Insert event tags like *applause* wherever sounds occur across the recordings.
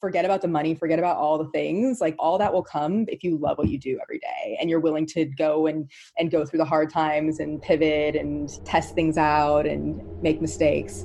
forget about the money, forget about all the things. Like all that will come if you love what you do every day and you're willing to go and and go through the hard times and pivot and test things out and make mistakes.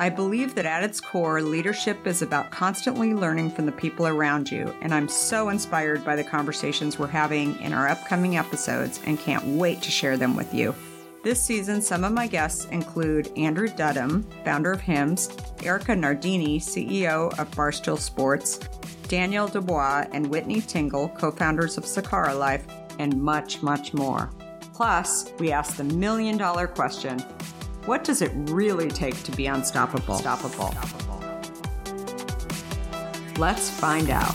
I believe that at its core, leadership is about constantly learning from the people around you, and I'm so inspired by the conversations we're having in our upcoming episodes and can't wait to share them with you. This season, some of my guests include Andrew Dudum, founder of Hims, Erika Nardini, CEO of Barstool Sports, Danielle DuBoise and Whitney Tingle, co founders of Sakara Life, and much, much more. Plus, we ask the million dollar question what does it really take to be unstoppable? Unstoppable. Let's find out.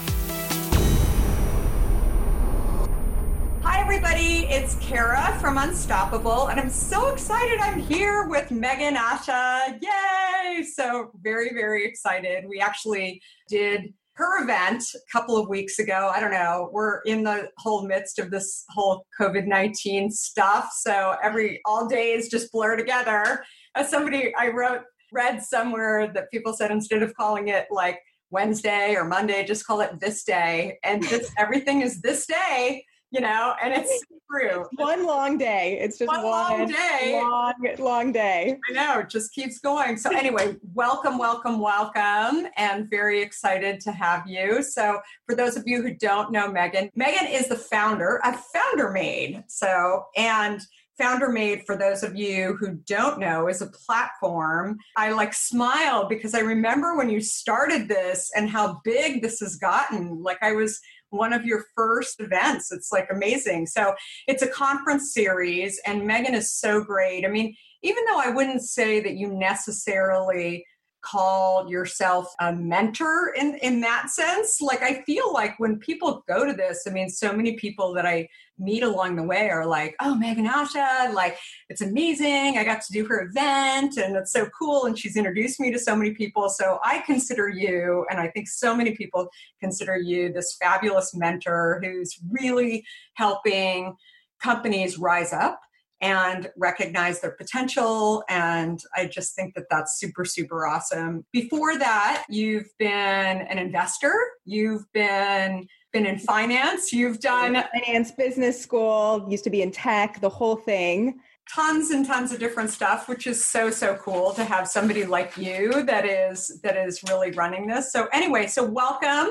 Hi, everybody. It's Kara from Unstoppable, and I'm so excited I'm here with Meghan Asha. Yay! So, very, very excited. We actually did her event a couple of weeks ago. I don't know. We're in the whole midst of this whole COVID 19 stuff. So every all days just blur together. As somebody I wrote, read somewhere that people said instead of calling it like Wednesday or Monday, just call it this day. And this, everything is this day you know, and it's true. one long day. It's just one, one long day. Long, long day. I know, it just keeps going. So, anyway, welcome, welcome, welcome, and very excited to have you. So, for those of you who don't know Meghan, Meghan is the founder of FounderMade. So, and FounderMade, for those of you who don't know, is a platform. I like smile because I remember when you started this and how big this has gotten. Like I was one of your first events. It's like amazing. So it's a conference series, and Meghan is so great. I mean, even though I wouldn't say that you necessarily call yourself a mentor in in that sense. Like i feel like when people go to this i mean so many people that i meet along the way are like oh meghan asha like it's amazing. I got to do her event and it's so cool. And she's introduced me to so many people. So i consider you and i think so many people consider you this fabulous mentor who's really helping companies rise up and recognize their potential. And I just think that that's super, super awesome. Before that, you've been an investor, you've been been in finance, you've done finance business school, used to be in tech, the whole thing. Tons and tons of different stuff which is so so cool to have somebody like you that is that is really running this. So anyway so welcome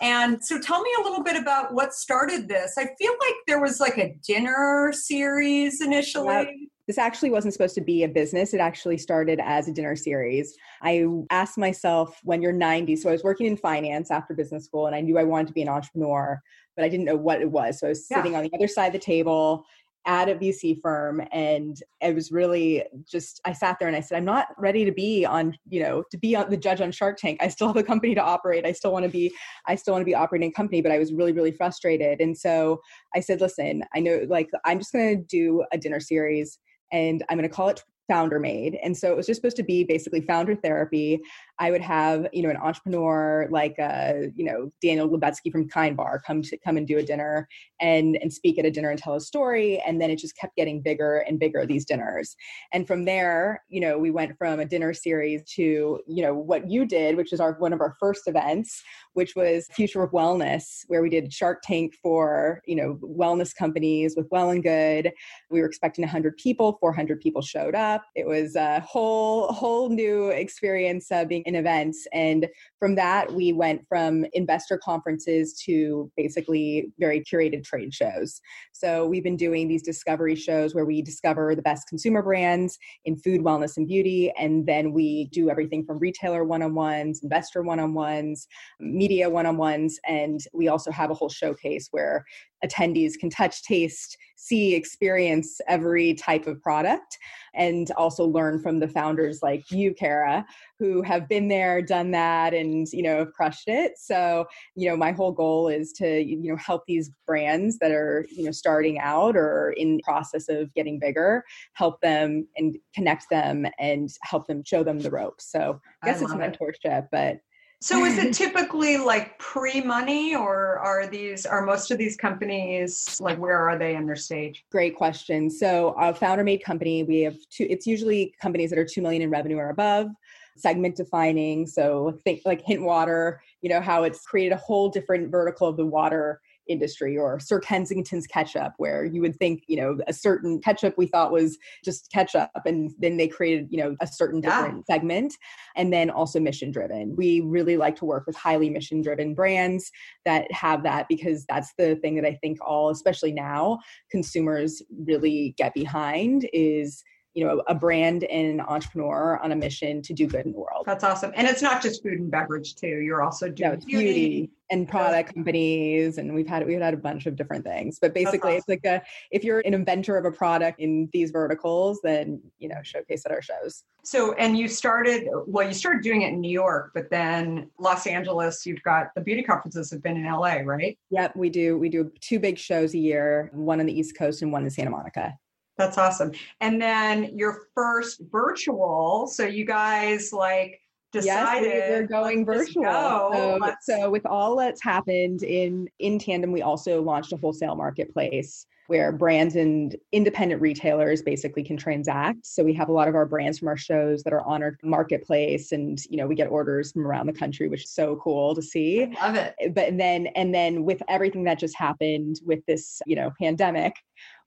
and so tell me a little bit about what started this. I feel like there was like a dinner series initially. Yep. This actually wasn't supposed to be a business. It actually started as a dinner series. I asked myself when you're 90, so I was working in finance after business school and I knew I wanted to be an entrepreneur, but I didn't know what it was. So I was sitting yeah. on the other side of the table at a VC firm and it was really just I sat there and I said I'm not ready to be on you know to be on the judge on Shark Tank. I still have a company to operate. I still want to be I still want to be operating a company but I was really really frustrated. And so I said listen I know like I'm just going to do a dinner series and I'm going to call it FounderMade. And so it was just supposed to be basically founder therapy I would have, you know, an entrepreneur like, uh, you know, Daniel Lubetzky from Kind Bar come to come and do a dinner and and speak at a dinner and tell a story, and then it just kept getting bigger and bigger these dinners. And from there, you know, we went from a dinner series to, you know, what you did, which is our one of our first events, which was Future of Wellness, where we did Shark Tank for, you know, wellness companies with Well and Good. We were expecting 100 people, 400 people showed up. It was a whole whole new experience uh, being in events. And from that, we went from investor conferences to basically very curated trade shows. So we've been doing these discovery shows where we discover the best consumer brands in food, wellness, and beauty. And then we do everything from retailer one on ones, investor one on ones, media one on ones. And we also have a whole showcase where attendees can touch, taste, see, experience every type of product and also learn from the founders like you, Kara, who have been there, done that, and you know have crushed it. So you know, my whole goal is to you know help these brands that are you know starting out or in process of getting bigger, help them and connect them and help them show them the ropes. So I guess I it's mentorship, it. but so is it *laughs* typically like pre-money or are these are most of these companies like where are they in their stage? Great question. So a FounderMade company, we have two it's usually companies that are 2 million in revenue or above segment defining so think like hint water you know how it's created a whole different vertical of the water industry or Sir Kensington's ketchup, where you would think, you know, a certain ketchup we thought was just ketchup. And then they created, you know, a certain different yeah. segment. And then also mission driven. We really like to work with highly mission driven brands that have that because that's the thing that I think all, especially now, consumers really get behind is you know a brand and an entrepreneur on a mission to do good in the world that's awesome and it's not just food and beverage too you're also doing no, beauty. beauty. and product companies and we've had we've had a bunch of different things but basically awesome. it's like a if you're an inventor of a product in these verticals then you know showcase at our shows so and you started well you started doing it in new york but then los angeles you've got the beauty conferences have been in la right yep we do we do two big shows a year one on the east coast and one in santa monica that's awesome. And then your first virtual. So you guys like decided yes, we're going virtual. Go. So, so with all that's happened in in tandem, we also launched a wholesale marketplace where brands and independent retailers basically can transact. So we have a lot of our brands from our shows that are on our marketplace and you know we get orders from around the country which is so cool to see. I love it. But then and then with everything that just happened with this, you know, pandemic,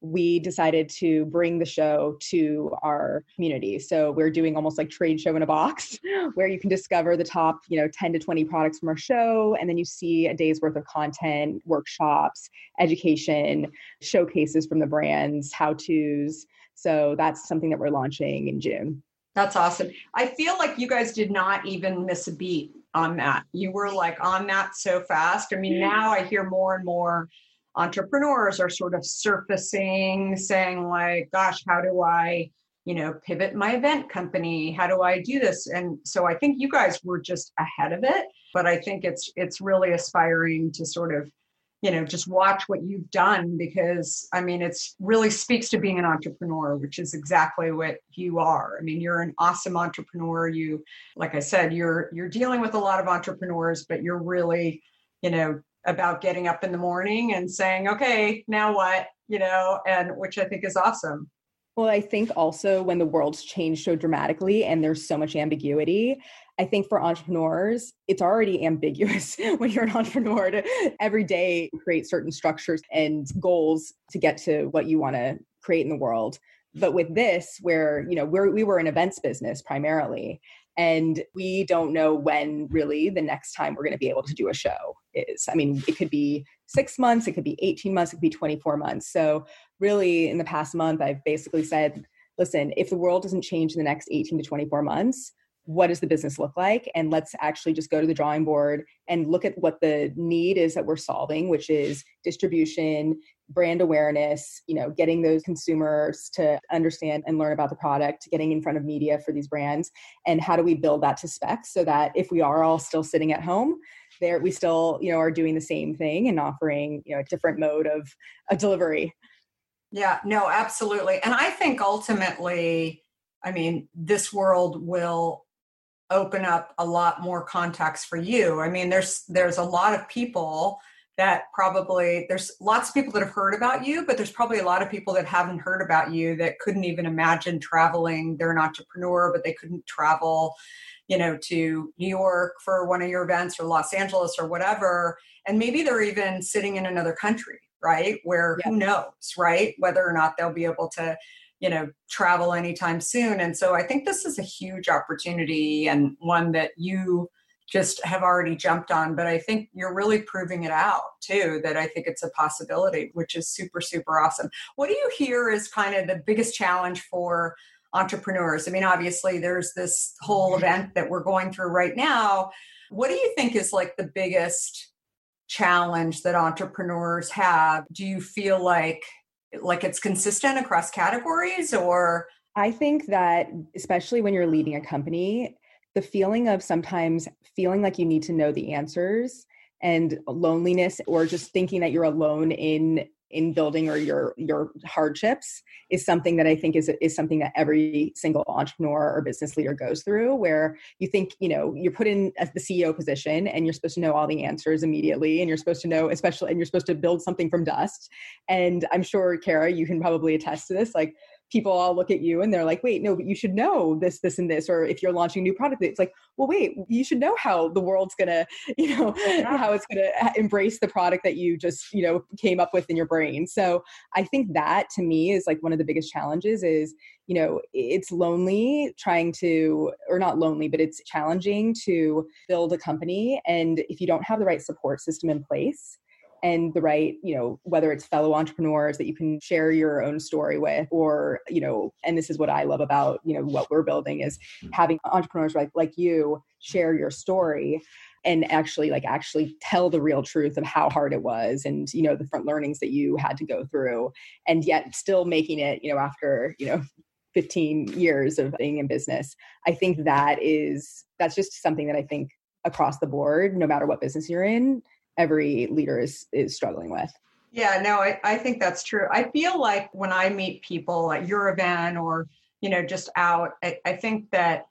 we decided to bring the show to our community. So we're doing almost like trade show in a box *laughs* where you can discover the top, you know, 10 to 20 products from our show and then you see a day's worth of content, workshops, education, showcases from the brands, how-tos. So that's something that we're launching in June. That's awesome. I feel like you guys did not even miss a beat on that. You were like on that so fast. I mean, now I hear more and more entrepreneurs are sort of surfacing saying like gosh how do i you know pivot my event company? How do i do this? And so i think you guys were just ahead of it but i think it's it's really aspiring to sort of you know just watch what you've done because i mean it's really speaks to being an entrepreneur which is exactly what you are. I mean you're an awesome entrepreneur. You like i said you're you're dealing with a lot of entrepreneurs but you're really you know about getting up in the morning and saying, okay, now what? You know, and which I think is awesome. Well, I think also when the world's changed so dramatically and there's so much ambiguity, I think for entrepreneurs, it's already ambiguous *laughs* when you're an entrepreneur to every day create certain structures and goals to get to what you want to create in the world. But with this, where you know we're, we were an events business primarily, and we don't know when really the next time we're going to be able to do a show is. I mean, it could be six months, it could be 18 months, it could be 24 months. So, really, in the past month, I've basically said, listen, if the world doesn't change in the next 18 to 24 months, what does the business look like and let's actually just go to the drawing board and look at what the need is that we're solving which is distribution brand awareness you know getting those consumers to understand and learn about the product getting in front of media for these brands and how do we build that to spec so that if we are all still sitting at home there we still you know are doing the same thing and offering you know a different mode of a delivery yeah no absolutely and i think ultimately i mean this world will open up a lot more contacts for you. I mean, there's there's a lot of people that probably there's lots of people that have heard about you, but there's probably a lot of people that haven't heard about you that couldn't even imagine traveling. They're an entrepreneur, but they couldn't travel, you know, to New York for one of your events or Los Angeles or whatever. And maybe they're even sitting in another country, right? Where who knows, right? Whether or not they'll be able to you know travel anytime soon and so i think this is a huge opportunity and one that you just have already jumped on but i think you're really proving it out too that i think it's a possibility which is super super awesome. What do you hear is kind of the biggest challenge for entrepreneurs? I mean obviously there's this whole mm-hmm. event that we're going through right now. What do you think is like the biggest challenge that entrepreneurs have? Do you feel like like it's consistent across categories or? I think that especially when you're leading a company the feeling of sometimes feeling like you need to know the answers and loneliness or just thinking that you're alone in in building or your your hardships is something that I think is is something that every single entrepreneur or business leader goes through where you think you know you're put in the CEO position and you're supposed to know all the answers immediately and you're supposed to know especially and you're supposed to build something from dust. And I'm sure Kara you can probably attest to this like people all look at you and they're like, wait, no, but you should know this, this, and this. Or if you're launching a new product, it's like, well, wait, you should know how the world's gonna, *laughs* you know, yeah. how it's gonna uh, embrace the product that you just, you know, came up with in your brain. So I think that to me is like one of the biggest challenges is, you know, it's lonely trying to, or not lonely, but it's challenging to build a company. And if you don't have the right support system in place, and the right, you know, whether it's fellow entrepreneurs that you can share your own story with, or, you know, and this is what I love about, you know, what we're building is hmm. having entrepreneurs like, like you share your story and actually like actually tell the real truth of how hard it was and you know the front learnings that you had to go through and yet still making it you know after you know 15 years of being in business. I think that is that's just something that i think across the board no matter what business you're in every leader is is struggling with. Yeah, no, I, I think that's true. I feel like when I meet people at your event or, you know, just out, I, I think that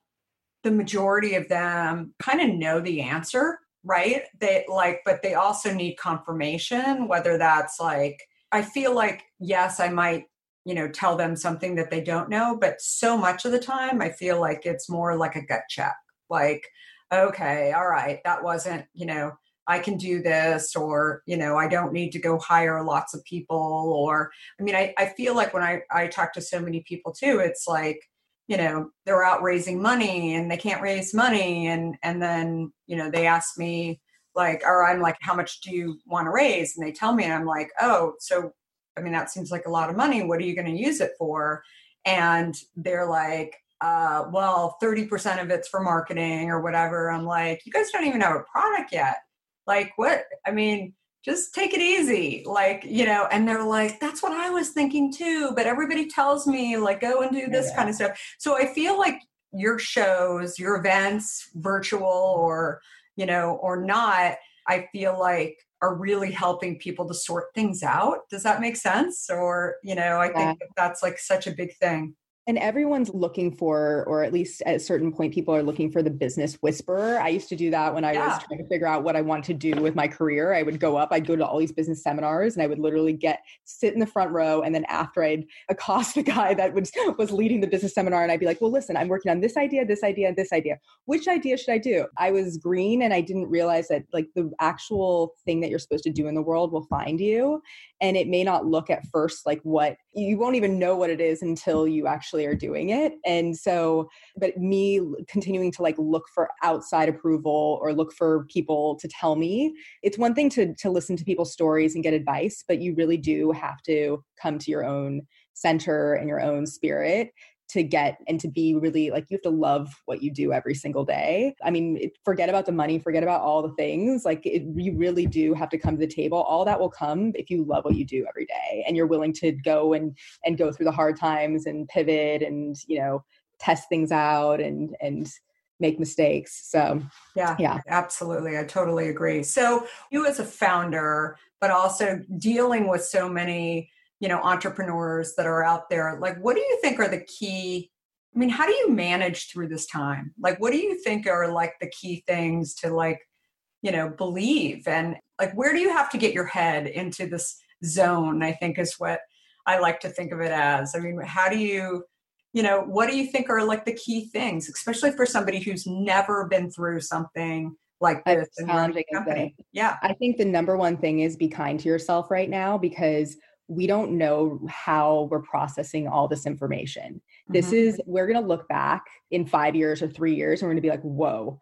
the majority of them kind of know the answer, right? They like, but they also need confirmation, whether that's like, I feel like, yes, I might, you know, tell them something that they don't know, but so much of the time I feel like it's more like a gut check. Like, okay, all right, that wasn't, you know, I can do this, or, you know, I don't need to go hire lots of people. Or, I mean, I, I feel like when I, I talk to so many people too, it's like, you know, they're out raising money and they can't raise money. And, and then, you know, they ask me, like, or I'm like, how much do you want to raise? And they tell me, and I'm like, oh, so, I mean, that seems like a lot of money. What are you going to use it for? And they're like, uh, well, 30% of it's for marketing or whatever. I'm like, you guys don't even have a product yet like what i mean just take it easy like you know and they're like that's what i was thinking too but everybody tells me like go and do this yeah. kind of stuff. So i feel like your shows your events virtual or you know or not i feel like are really helping people to sort things out. Does that make sense? Or you know i think that that's like such a big thing and everyone's looking for, or at least at a certain point, people are looking for the business whisperer. I used to do that when I yeah. was trying to figure out what I want to do with my career. I would go up, I'd go to all these business seminars, and I would literally get sit in the front row. And then after I'd accost *laughs* the guy that was was leading the business seminar, and I'd be like, "Well, listen, I'm working on this idea, this idea, and this idea. Which idea should I do?" I was green, and I didn't realize that like the actual thing that you're supposed to do in the world will find you, and it may not look at first like what you won't even know what it is until you actually are doing it and so but me continuing to like look for outside approval or look for people to tell me it's one thing to to listen to people's stories and get advice but you really do have to come to your own center and your own spirit to get and to be really like you have to love what you do every single day. I mean, forget about the money, forget about all the things. Like it, you really do have to come to the table. All that will come if you love what you do every day and you're willing to go and and go through the hard times and pivot and you know test things out and and make mistakes. So yeah, yeah, absolutely. I totally agree. So you as a founder, but also dealing with so many you know entrepreneurs that are out there like what do you think are the key i mean how do you manage through this time? Like what do you think are like the key things to like you know believe? And like where do you have to get your head into this zone i think is what i like to think of it as? I mean how do you you know what do you think are like the key things especially for somebody who's never been through something like this company. yeah. I think the number one thing is be kind to yourself right now because we don't know how we're processing all this information. Mm-hmm. This is, we're going to look back in five years or three years and we're going to be like, whoa,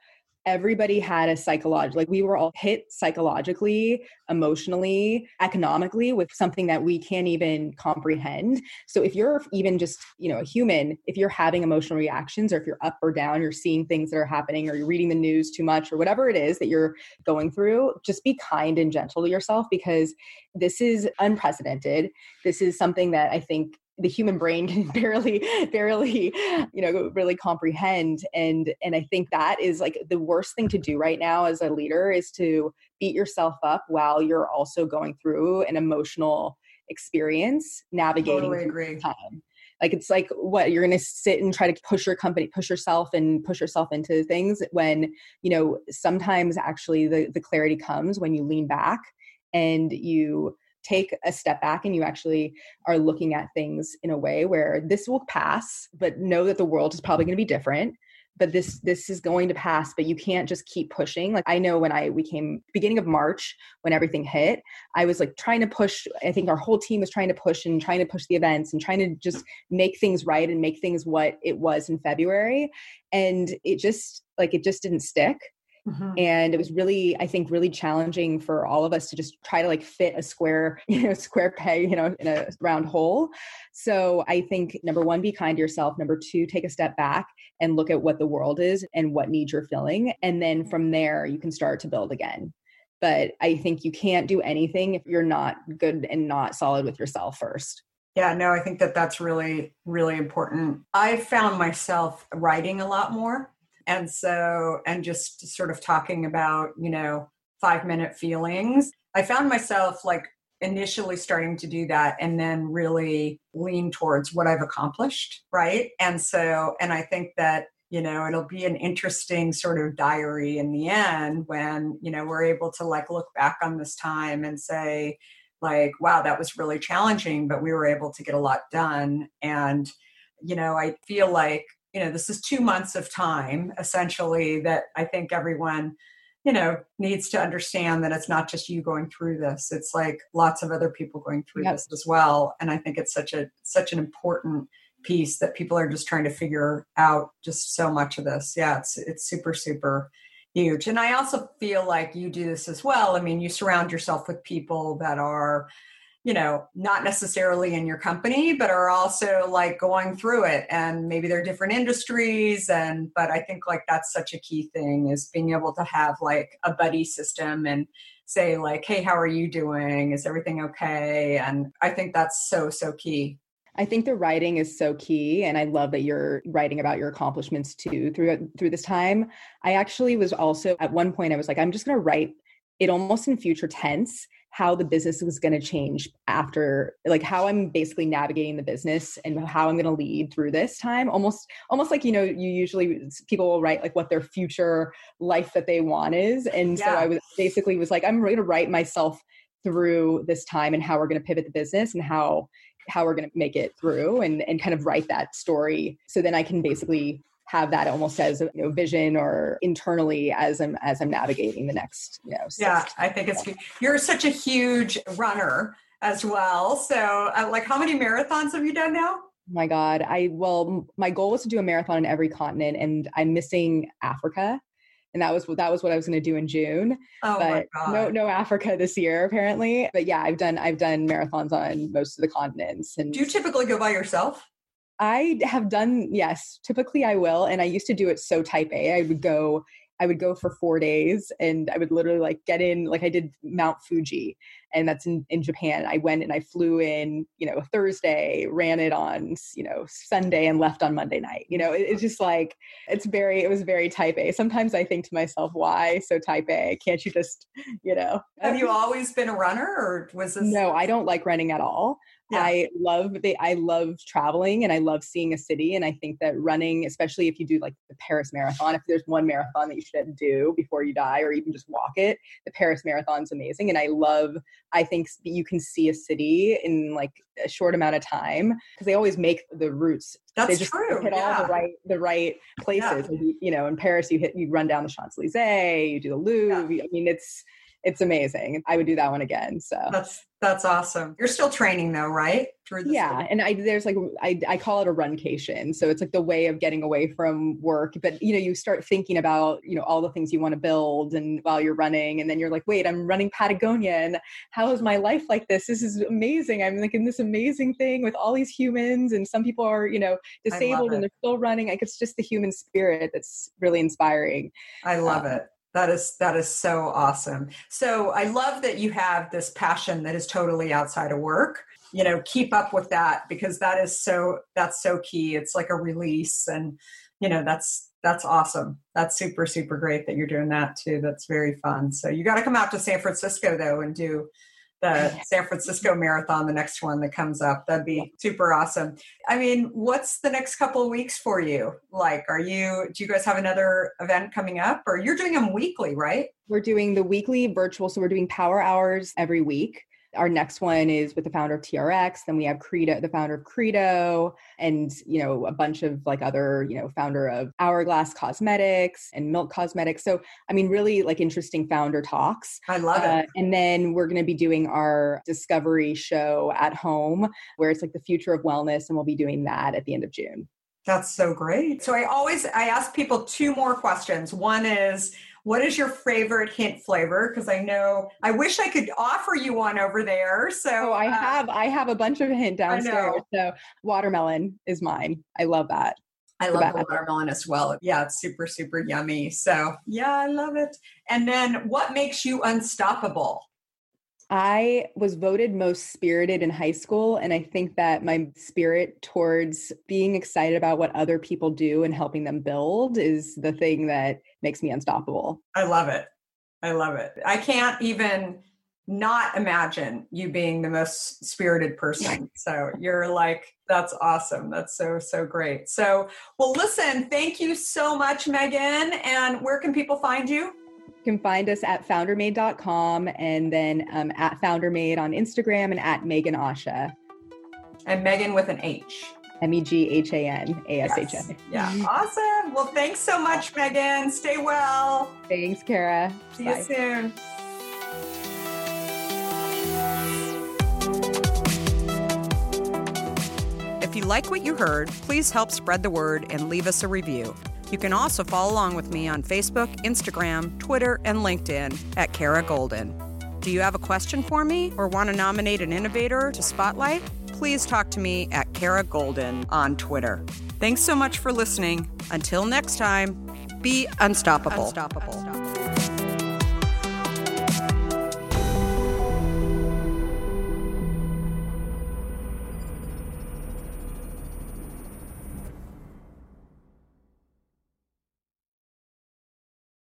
everybody had a psychological like we were all hit psychologically emotionally economically with something that we can't even comprehend. So if you're even just you know a human if you're having emotional reactions or if you're up or down you're seeing things that are happening or you're reading the news too much or whatever it is that you're going through just be kind and gentle to yourself because this is unprecedented. This is something that i think the human brain *laughs* can barely barely you know really comprehend. And and i think that is like the worst thing to do right now as a leader is to beat yourself up while you're also going through an emotional experience navigating totally time. Like it's like what you're going to sit and try to push your company push yourself and push yourself into things when you know sometimes actually the the clarity comes when you lean back and you take a step back and you actually are looking at things in a way where this will pass but know that the world is probably going to be different but this this is going to pass but you can't just keep pushing. Like i know when i we came beginning of march when everything hit i was like trying to push i think our whole team was trying to push and trying to push the events and trying to just make things right and make things what it was in february and it just like it just didn't stick Mm-hmm. And it was really, I think, really challenging for all of us to just try to like fit a square, *laughs* you know, square peg, you know, in a round hole. So I think number one, be kind to yourself. Number two, take a step back and look at what the world is and what needs you're filling. And then from there, you can start to build again. But I think you can't do anything if you're not good and not solid with yourself first. Yeah, no, I think that that's really, really important. I found myself writing a lot more and so, and just sort of talking about, you know, five minute feelings. I found myself like initially starting to do that and then really lean towards what I've accomplished. Right. And so, and I think that, you know, it'll be an interesting sort of diary in the end when, you know, we're able to like look back on this time and say, like, wow, that was really challenging, but we were able to get a lot done. And, you know, I feel like you know this is two months of time essentially that i think everyone you know needs to understand that it's not just you going through this. It's like lots of other people going through yep. this as well and i think it's such a such an important piece that people are just trying to figure out just so much of this. Yeah it's it's super super huge. And i also feel like you do this as well. I mean you surround yourself with people that are you know, not necessarily in your company, but are also like going through it. And maybe they're different industries. And, but I think like that's such a key thing is being able to have like a buddy system and say, like, hey, how are you doing? Is everything okay? And I think that's so, so key. I think the writing is so key and I love that you're writing about your accomplishments too through through this time. I actually was also at one point I was like I'm just going to write it almost in future tense how the business was going to change after like how i'm basically navigating the business and how i'm going to lead through this time almost almost like you know you usually people will write like what their future life that they want is and yeah. so i was basically was like i'm going to write myself through this time and how we're going to pivot the business and how how we're going to make it through and and kind of write that story so then i can basically have that almost as a you know, vision or internally as I'm as I'm navigating the next you know. Yeah, I think it's you're such a huge runner as well. So, uh, like, how many marathons have you done now? my god i well my goal was to do a marathon in every continent and i'm missing africa and that was that was what I was going to do in June. Oh but my God. no no Africa this year apparently. But yeah, I've done I've done marathons on most of the continents. And do you typically go by yourself? I have done, yes, typically I will. And I used to do it so type A. I would go, I would go for four days and I would literally like get in, like I did Mount Fuji and that's in, in Japan. I went and I flew in, you know, Thursday, ran it on, you know, Sunday and left on Monday night. You know, it, it's just like, it's very, it was very type A. Sometimes I think to myself, why so type A? Can't you just, you know? Have you *laughs* always been a runner or was this? No, I don't like running at all. Yeah. I love the I love traveling and I love seeing a city and I think that running especially if you do like the Paris marathon if there's one marathon that you should do before you die or even just walk it the Paris marathon is amazing and I love I think you can see a city in like a short amount of time because they always make the routes that's they just true hit yeah. all the right the right places yeah. you, you, know in Paris you hit you run down the Champs-Elysees you do the Louvre I mean it's it's amazing. I would do that one again. So that's that's awesome. You're still training though, right? yeah, and I there's like I I call it a runcation. So it's like the way of getting away from work. But you know, you start thinking about you know all the things you want to build, and while you're running, and then you're like, wait, I'm running Patagonia, and how is my life like this? This is amazing. I'm like in this amazing thing with all these humans, and some people are you know disabled and they're still running. Like it's just the human spirit that's really inspiring. I love um, it. That is that is so awesome. So I love that you have this passion that is totally outside of work. You know, keep up with that because that is so that's so key. It's like a release and you know, that's that's awesome. That's super super great that you're doing that too. That's very fun. So you got to come out to San Francisco though and do the *laughs* San Francisco Marathon, the next one that comes up. That'd be super awesome. I mean, what's the next couple of weeks for you? Like, are you, do you guys have another event coming up or you're doing them weekly, right? We're doing the weekly virtual. So we're doing power hours every week. Our next one is with the founder of TRX. Then we have Credo, the founder of Credo, and you know a bunch of like other you know founder of Hourglass Cosmetics and Milk Cosmetics. So I mean, really like interesting founder talks. I love uh, it. And then we're going to be doing our discovery show at home, where it's like the future of wellness, and we'll be doing that at the end of June. That's so great. So I always I ask people two more questions. One is what is your favorite hint flavor? Because I know I wish I could offer you one over there. So oh, I uh, have I have a bunch of hint downstairs. So watermelon is mine. I love that. I love the watermelon as well. Yeah, it's super, super yummy. So, yeah, I love it. And then what makes you unstoppable? I was voted most spirited in high school. And I think that my spirit towards being excited about what other people do and helping them build is the thing that makes me unstoppable. I love it. I love it. I can't even not imagine you being the most spirited person. *laughs* So you're like, that's awesome. That's so, so great. So, well, listen, thank you so much, Meghan. And where can people find you? You can find us at foundermade.com and then um, at foundermade on Instagram and at Meghan Asha. And Meghan with an H. M E G H A N A S H A. Yeah, awesome. Well, thanks so much, Meghan. Stay well. Thanks, Kara. See Bye. you soon. If you like what you heard, please help spread the word and leave us a review. You can also follow along with me on Facebook, Instagram, Twitter, and LinkedIn at Kara Goldin. Do you have a question for me or want to nominate an innovator to spotlight? Please talk to me at Kara Goldin on Twitter. Thanks so much for listening. Until next time, be unstoppable. unstoppable.